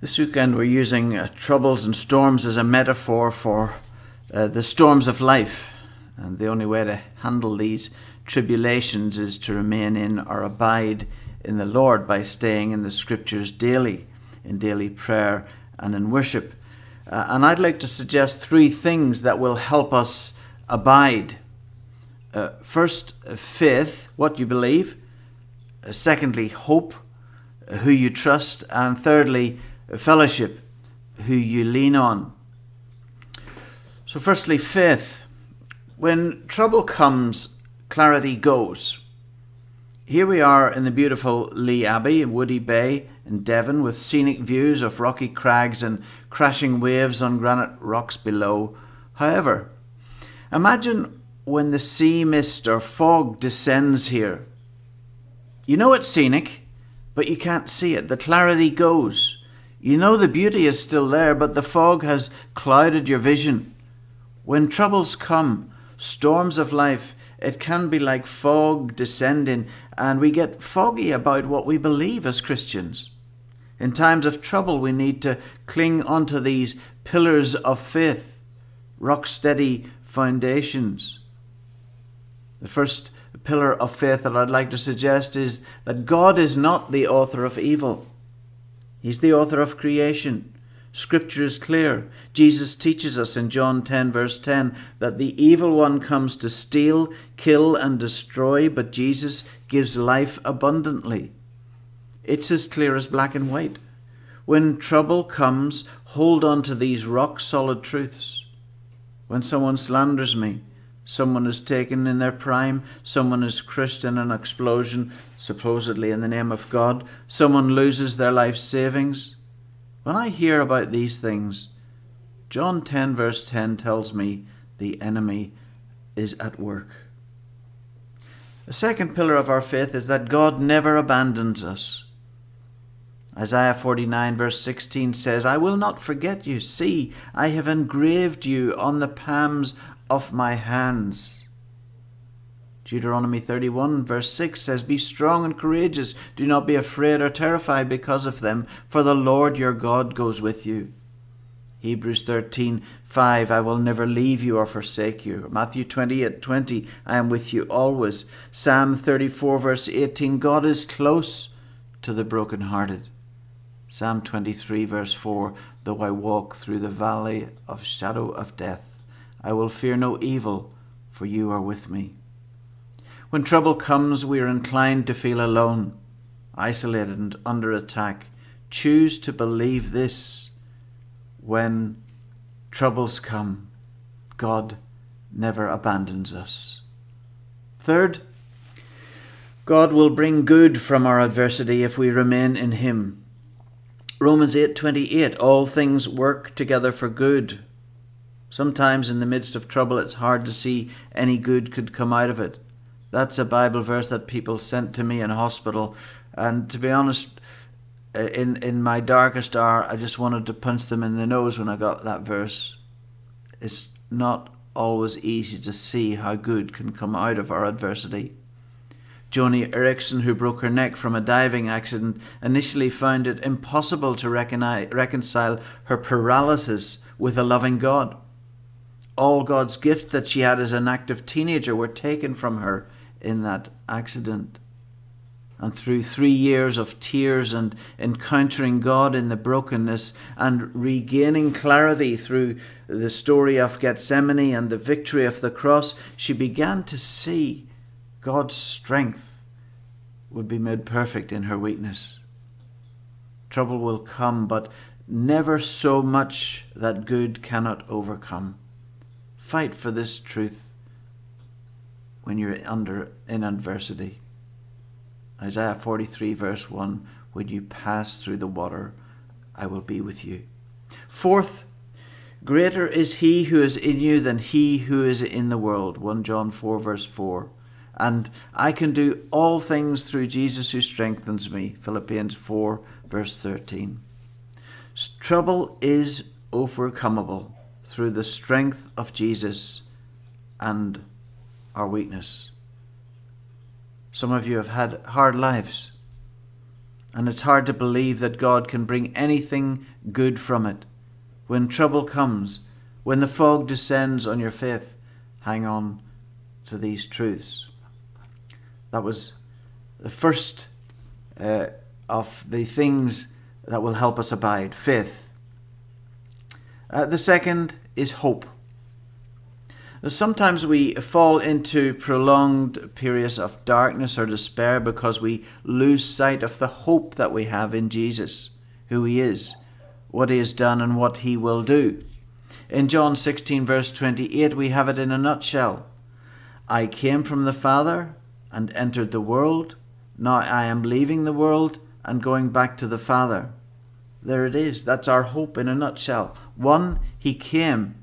This weekend, we're using uh, troubles and storms as a metaphor for uh, the storms of life. And the only way to handle these tribulations is to remain in or abide in the Lord by staying in the scriptures daily, in daily prayer and in worship. Uh, and I'd like to suggest three things that will help us abide. Uh, first, faith, what you believe. Uh, secondly, hope, uh, who you trust. And thirdly, fellowship, who you lean on. So, firstly, faith. When trouble comes, clarity goes. Here we are in the beautiful Lee Abbey in Woody Bay in Devon with scenic views of rocky crags and crashing waves on granite rocks below. However, imagine when the sea mist or fog descends here. You know it's scenic, but you can't see it. The clarity goes. You know the beauty is still there, but the fog has clouded your vision. When troubles come, storms of life, it can be like fog descending, and we get foggy about what we believe as Christians. In times of trouble, we need to cling onto these pillars of faith, rock steady foundations. The first pillar of faith that I'd like to suggest is that God is not the author of evil. He's the author of creation. Scripture is clear. Jesus teaches us in John 10, verse 10, that the evil one comes to steal, kill, and destroy, but Jesus gives life abundantly. It's as clear as black and white. When trouble comes, hold on to these rock solid truths. When someone slanders me, Someone is taken in their prime. Someone is crushed in an explosion, supposedly in the name of God. Someone loses their life savings. When I hear about these things, John 10, verse 10 tells me the enemy is at work. The second pillar of our faith is that God never abandons us. Isaiah 49, verse 16 says, I will not forget you. See, I have engraved you on the palms of my hands. Deuteronomy 31, verse 6 says, Be strong and courageous. Do not be afraid or terrified because of them, for the Lord your God goes with you. Hebrews 13, 5, I will never leave you or forsake you. Matthew 28, 20, I am with you always. Psalm 34, verse 18, God is close to the brokenhearted. Psalm 23, verse 4, Though I walk through the valley of shadow of death, I will fear no evil, for you are with me. When trouble comes, we are inclined to feel alone, isolated, and under attack. Choose to believe this when troubles come. God never abandons us. Third, God will bring good from our adversity if we remain in him. Romans 8:28 All things work together for good Sometimes in the midst of trouble, it's hard to see any good could come out of it. That's a Bible verse that people sent to me in hospital. And to be honest, uh, in, in my darkest hour, I just wanted to punch them in the nose when I got that verse. It's not always easy to see how good can come out of our adversity. Joni Eareckson, who broke her neck from a diving accident, initially found it impossible to reconcile her paralysis with a loving God all God's gifts that she had as an active teenager were taken from her in that accident. And through three years of tears and encountering God in the brokenness and regaining clarity through the story of Gethsemane and the victory of the cross, she began to see God's strength would be made perfect in her weakness. Trouble will come, but never so much that good cannot overcome. Fight for this truth when you're under in adversity. Isaiah 43, verse 1 When you pass through the water, I will be with you. Fourth, greater is he who is in you than he who is in the world. 1 John 4, verse 4. And I can do all things through Jesus who strengthens me. Philippians 4, verse 13. Trouble is overcomable through the strength of Jesus and our weakness. Some of you have had hard lives. And it's hard to believe that God can bring anything good from it. When trouble comes, when the fog descends on your faith, hang on to these truths. That was the first uh, of the things that will help us abide faith. Uh, the second is hope. Sometimes we fall into prolonged periods of darkness or despair because we lose sight of the hope that we have in Jesus, who He is, what He has done, and what He will do. In John 16, verse 28, we have it in a nutshell I came from the Father and entered the world. Now I am leaving the world and going back to the Father. There it is. That's our hope in a nutshell. One, He came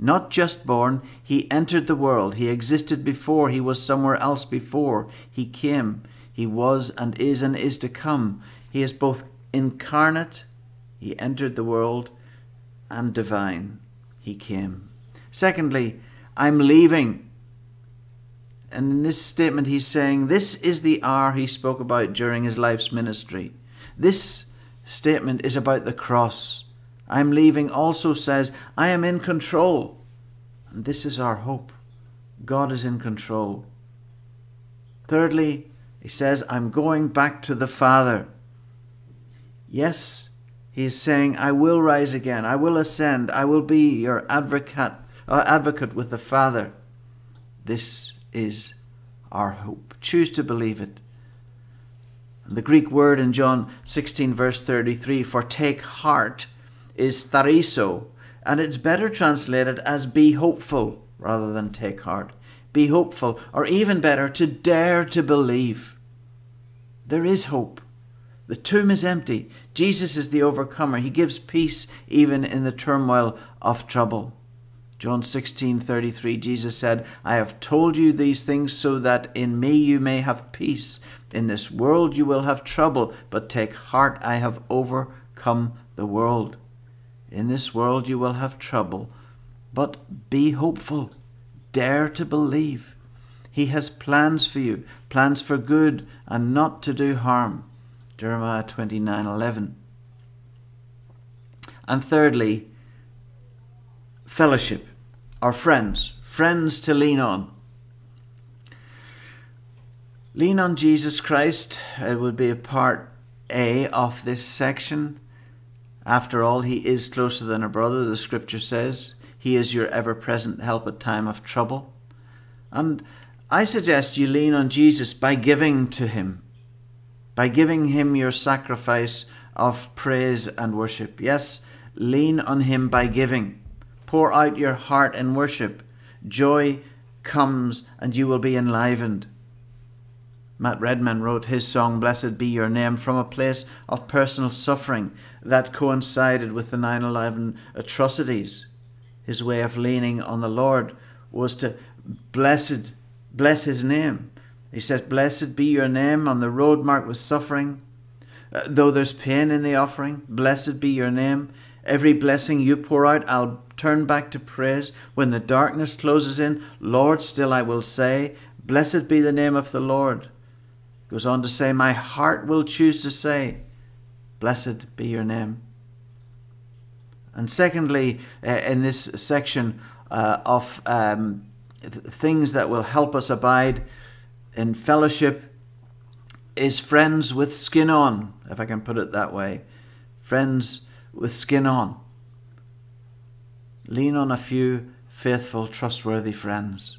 not just born, he entered the world. He existed before, he was somewhere else before. He came, he was and is and is to come. He is both incarnate, he entered the world, and divine, he came. Secondly, I'm leaving. And in this statement, he's saying this is the hour he spoke about during his life's ministry. This statement is about the cross. I'm leaving also says, I am in control. And this is our hope. God is in control. Thirdly, he says, I'm going back to the Father. Yes, he is saying, I will rise again. I will ascend. I will be your advocate, uh, advocate with the Father. This is our hope. Choose to believe it. The Greek word in John 16, verse 33, for take heart is thariso, and it's better translated as be hopeful rather than take heart. Be hopeful, or even better, to dare to believe. There is hope. The tomb is empty. Jesus is the overcomer. He gives peace even in the turmoil of trouble. John 16:33 Jesus said, "I have told you these things so that in me you may have peace. In this world you will have trouble, but take heart, I have overcome the world." In this world you will have trouble, but be hopeful. Dare to believe. He has plans for you, plans for good and not to do harm. Jeremiah 29:11. And thirdly, fellowship, our friends, friends to lean on. Lean on Jesus Christ. It would be a part A of this section. After all, he is closer than a brother, the scripture says. He is your ever present help at time of trouble. And I suggest you lean on Jesus by giving to him, by giving him your sacrifice of praise and worship. Yes, lean on him by giving. Pour out your heart in worship. Joy comes and you will be enlivened. Matt Redman wrote his song, Blessed Be Your Name, from a place of personal suffering that coincided with the 9 11 atrocities. His way of leaning on the Lord was to blessed, bless his name. He says, Blessed be your name on the road marked with suffering. Uh, though there's pain in the offering, blessed be your name. Every blessing you pour out, I'll turn back to praise. When the darkness closes in, Lord, still I will say, Blessed be the name of the Lord. Goes on to say, My heart will choose to say, Blessed be your name. And secondly, uh, in this section uh, of um, things that will help us abide in fellowship, is friends with skin on, if I can put it that way. Friends with skin on. Lean on a few faithful, trustworthy friends.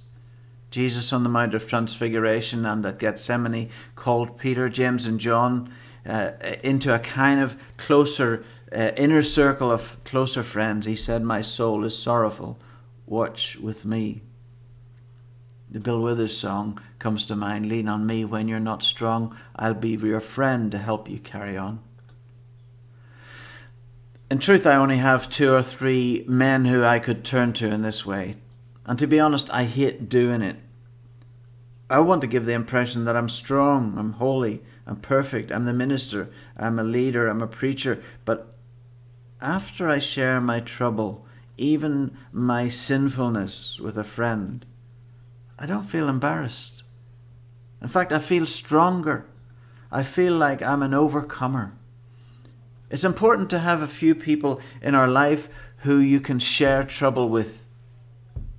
Jesus on the Mount of Transfiguration and at Gethsemane called Peter, James, and John uh, into a kind of closer uh, inner circle of closer friends. He said, My soul is sorrowful. Watch with me. The Bill Withers song comes to mind Lean on me when you're not strong. I'll be your friend to help you carry on. In truth, I only have two or three men who I could turn to in this way and to be honest, I hate doing it. I want to give the impression that I'm strong, I'm holy, I'm perfect, I'm the minister, I'm a leader, I'm a preacher. But after I share my trouble, even my sinfulness with a friend, I don't feel embarrassed. In fact, I feel stronger. I feel like I'm an overcomer. It's important to have a few people in our life who you can share trouble with.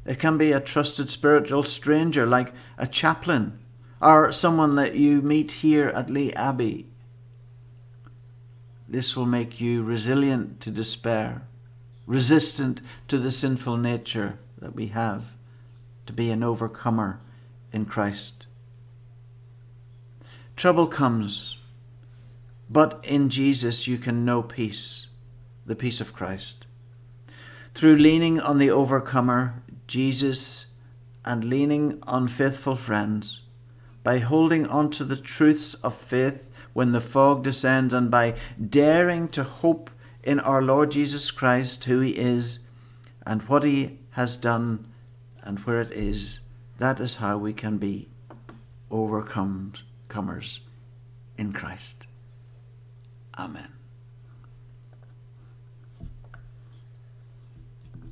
It can be a trusted spiritual stranger like a chaplain or someone that you meet here at Lee Abbey. This will make you resilient to despair, resistant to the sinful nature that we have, to be an overcomer in Christ. Trouble comes but in Jesus, you can know peace, the peace of Christ. Through leaning on the overcomer, Jesus, and leaning on faithful friends, by holding on to the truths of faith when the fog descends, and by daring to hope in our Lord Jesus Christ, who He is, and what He has done, and where it is, that is how we can be overcomers in Christ. Amen.